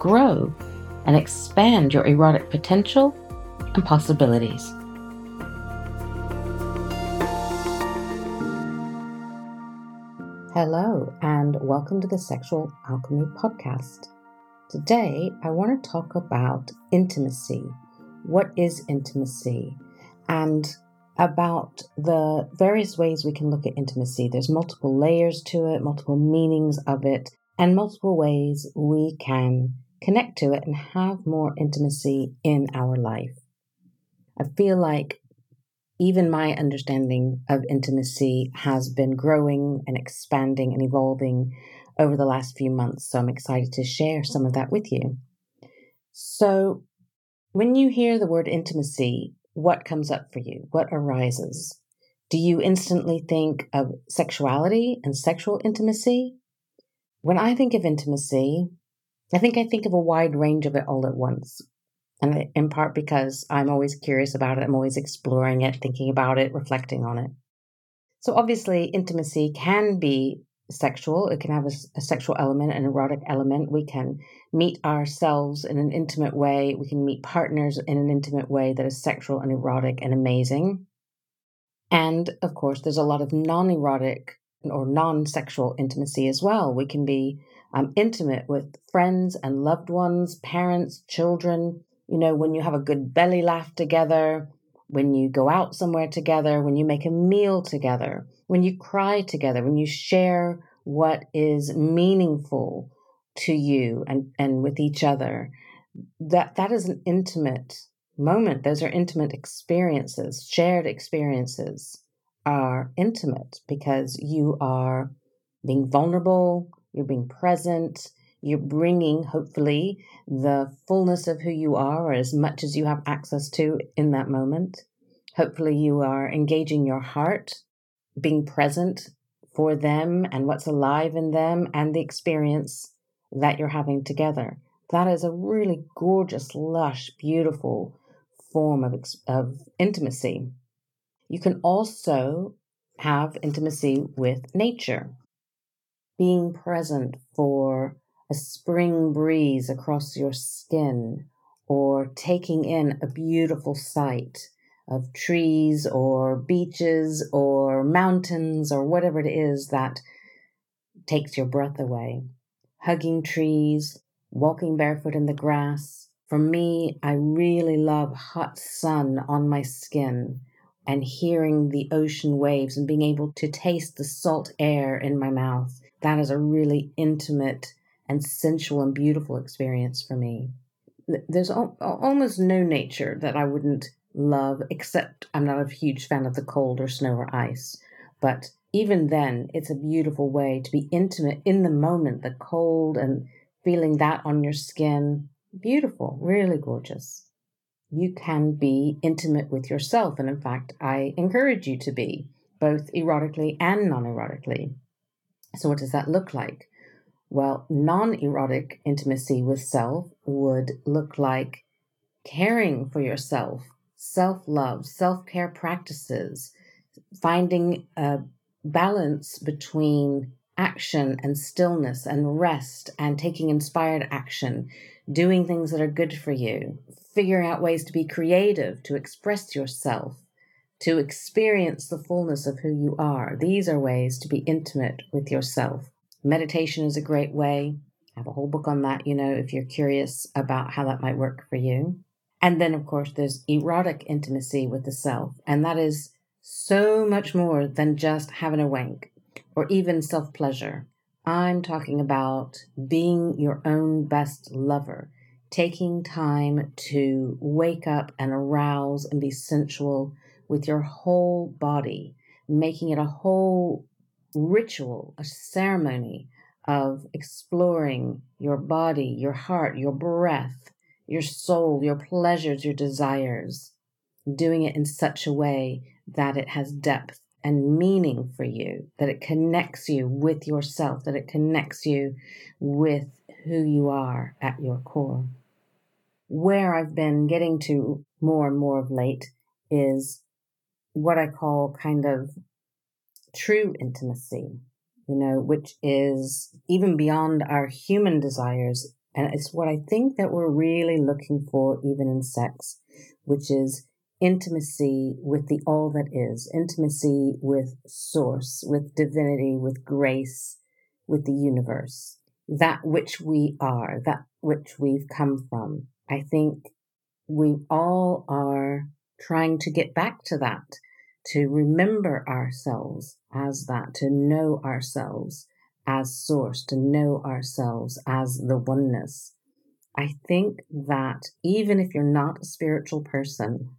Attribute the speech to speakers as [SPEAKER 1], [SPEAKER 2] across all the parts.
[SPEAKER 1] grow, and expand your erotic potential and possibilities. Hello, and welcome to the Sexual Alchemy Podcast. Today, I want to talk about intimacy. What is intimacy? And about the various ways we can look at intimacy. There's multiple layers to it, multiple meanings of it, and multiple ways we can connect to it, and have more intimacy in our life. I feel like even my understanding of intimacy has been growing and expanding and evolving over the last few months. So I'm excited to share some of that with you. So, when you hear the word intimacy, what comes up for you? What arises? Do you instantly think of sexuality and sexual intimacy? When I think of intimacy, I think I think of a wide range of it all at once. And in part because I'm always curious about it, I'm always exploring it, thinking about it, reflecting on it. So obviously, intimacy can be sexual. It can have a, a, sexual element, an erotic element. We can meet ourselves in an intimate way. We can meet partners in an intimate way that is sexual and erotic and amazing. And of course, there's a lot of non erotic or non sexual intimacy as well. We can be I'm intimate with friends and loved ones, parents, children. You know, when you have a good belly laugh together, when you go out somewhere together, when you make a meal together, when you cry together, when you share what is meaningful to you and, and with each other. That that is an intimate moment. Those are intimate experiences. Shared experiences are intimate because you are being vulnerable, you're being present. You're bringing, hopefully, the fullness of who you are, or as much as you have access to in that moment. Hopefully, you are engaging your heart, being present for them and what's alive in them and the experience that you're having together. That is a really gorgeous, lush, beautiful form of, of intimacy. You can also have intimacy with nature being present for a spring breeze across your skin or taking in a beautiful sight of trees or beaches or mountains or whatever it is that takes your breath away. Hugging trees, walking barefoot in the grass. For me, I really love hot sun on my skin and hearing the ocean waves and being able to taste the salt air in my mouth that is a really intimate and sensual and beautiful experience for me. There's almost no nature that I wouldn't love, except I'm not a huge fan of the cold or snow or ice. But even then, it's a beautiful way to be intimate in the moment, the cold and feeling that on your skin. Beautiful, really gorgeous. You can be intimate with yourself. And in fact, I encourage you to be, both erotically and non erotically. So, what does that look like? Well, non erotic intimacy with self would look like caring for yourself, self love, self care practices, finding a balance between action and stillness and rest and taking inspired action, doing things that are good for you, figuring out ways to be creative, to express yourself, to experience the fullness of who you are. These are ways to be intimate with yourself. Meditation is a great way. I have a whole book on that, you know, if you're curious about how that might work for you. And then, of course, there's erotic intimacy with the self. And that is so much more than just having a wank or even self pleasure. I'm talking about being your own best lover, taking time to wake up and arouse and be sensual with your whole body, making it a whole ritual, a ceremony of exploring your body, your heart, your breath, your soul, your pleasures, your desires, doing it in such a way that it has depth and meaning for you, that it connects you with yourself, that it connects you with who you are at your core. Where I've been getting to more and more of late is what I call kind of true intimacy, you know, which is even beyond our human desires. And it's what I think that we're really looking for, even in sex, which is intimacy with the all that is, intimacy with source, with divinity, with grace, with the universe, that which we are, that which we've come from. I think we all are trying to get back to that, to remember ourselves as that, to know ourselves as source, to know ourselves as the oneness. I think that even if you're not a spiritual person,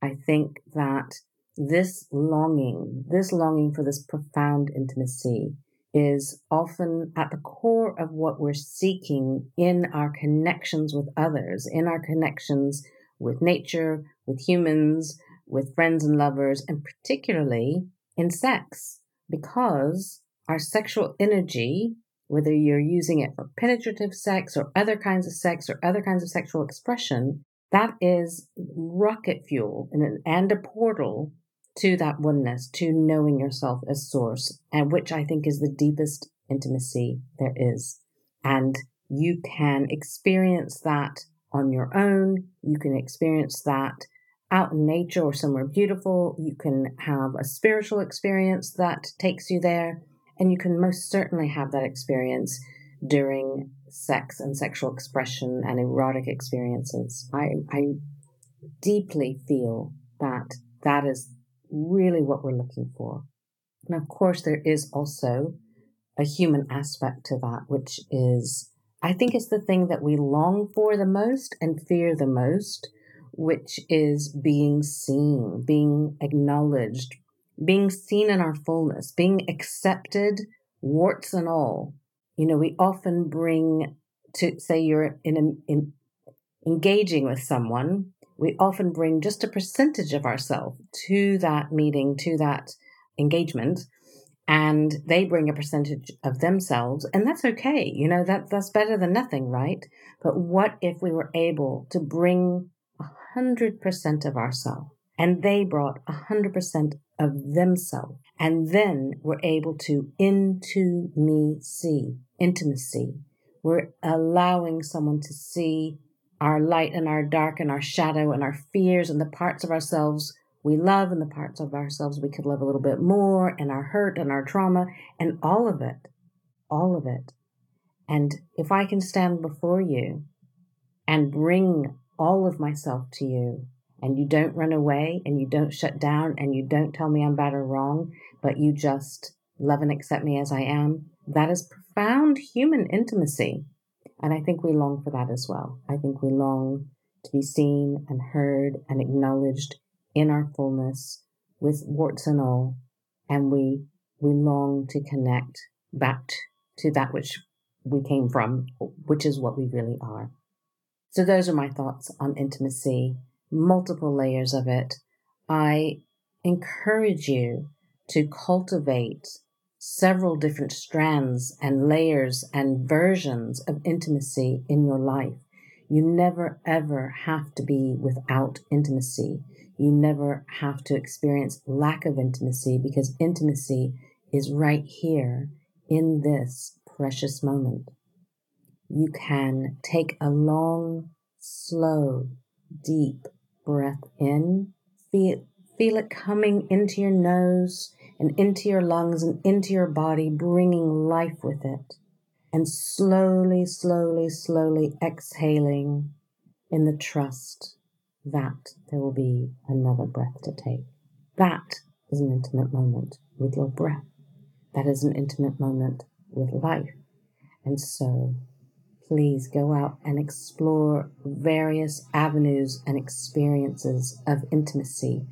[SPEAKER 1] I think that this longing, this longing for this profound intimacy is often at the core of what we're seeking in our connections with others, in our connections with nature, with humans, with friends and lovers, and particularly in sex, because our sexual energy, whether you're using it for penetrative sex or other kinds of sex or other kinds of sexual expression, that is rocket fuel and, a portal to that oneness, to knowing yourself as source, and which I think is the deepest intimacy there is. And you can experience that on your own. You can experience that out in nature or somewhere beautiful. You can have a spiritual experience that takes you there. And you can most certainly have that experience during sex and sexual expression and erotic experiences. I, I deeply feel that that is really what we're looking for. And of course, there is also a human aspect to that, which is, I think it's the thing that we long for the most and fear the most, which is being seen, being acknowledged, being seen in our fullness, being accepted, warts and all. You know, we often bring to say you're in, a, in engaging with someone, we often bring just a percentage of ourselves to that meeting, to that engagement, and they bring a percentage of themselves, and that's okay. You know, that that's better than nothing, right? But what if we were able to bring a hundred percent of ourselves and they brought a hundred percent of themselves, and then we're able to into me see intimacy. We're allowing someone to see our light and our dark and our shadow and our fears and the parts of ourselves we love and the parts of ourselves we could love a little bit more and our hurt and our trauma and all of it. All of it. And if I can stand before you and bring all of myself to you and you don't run away and you don't shut down and you don't tell me I'm bad or wrong, but you just love and accept me as I am, that is profound human intimacy. And I think we long for that as well. I think we long to be seen and heard and acknowledged in our fullness with warts and all. And we, we long to connect back to that which we came from, which is what we really are. So those are my thoughts on intimacy, multiple layers of it. I encourage you to cultivate several different strands and layers and versions of intimacy in your life. You never ever have to be without intimacy. You never have to experience lack of intimacy because intimacy is right here in this precious moment. You can take a long, slow, deep breath in. Feel, feel it coming into your nose and into your lungs and into your body, bringing life with it. And slowly, slowly, slowly exhaling in the trust that there will be another breath to take. That is an intimate moment with your breath. That is an intimate moment with life. And so please go out and explore various avenues and experiences of intimacy.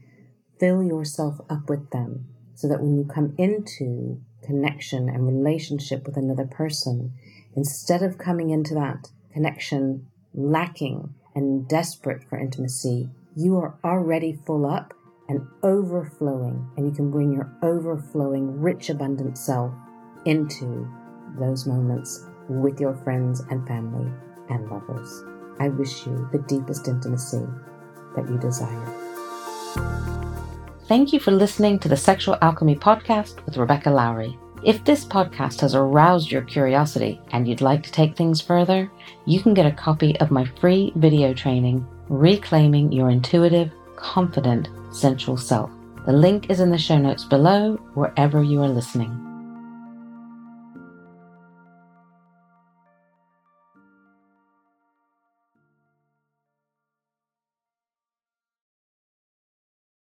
[SPEAKER 1] Fill yourself up with them so that when you come into connection and relationship with another person, instead of coming into that connection lacking and desperate for intimacy, you are already full up and overflowing, and you can bring your overflowing, rich, abundant self into those moments with your friends and family and lovers. I wish you the deepest intimacy that you desire. Thank you for listening to the Sexual Alchemy Podcast with Rebecca Lowrie. If this podcast has aroused your curiosity and you'd like to take things further, you can get a copy of my free video training, Reclaiming Your Intuitive, Confident, Sensual Self. The link is in the show notes below, wherever you are listening.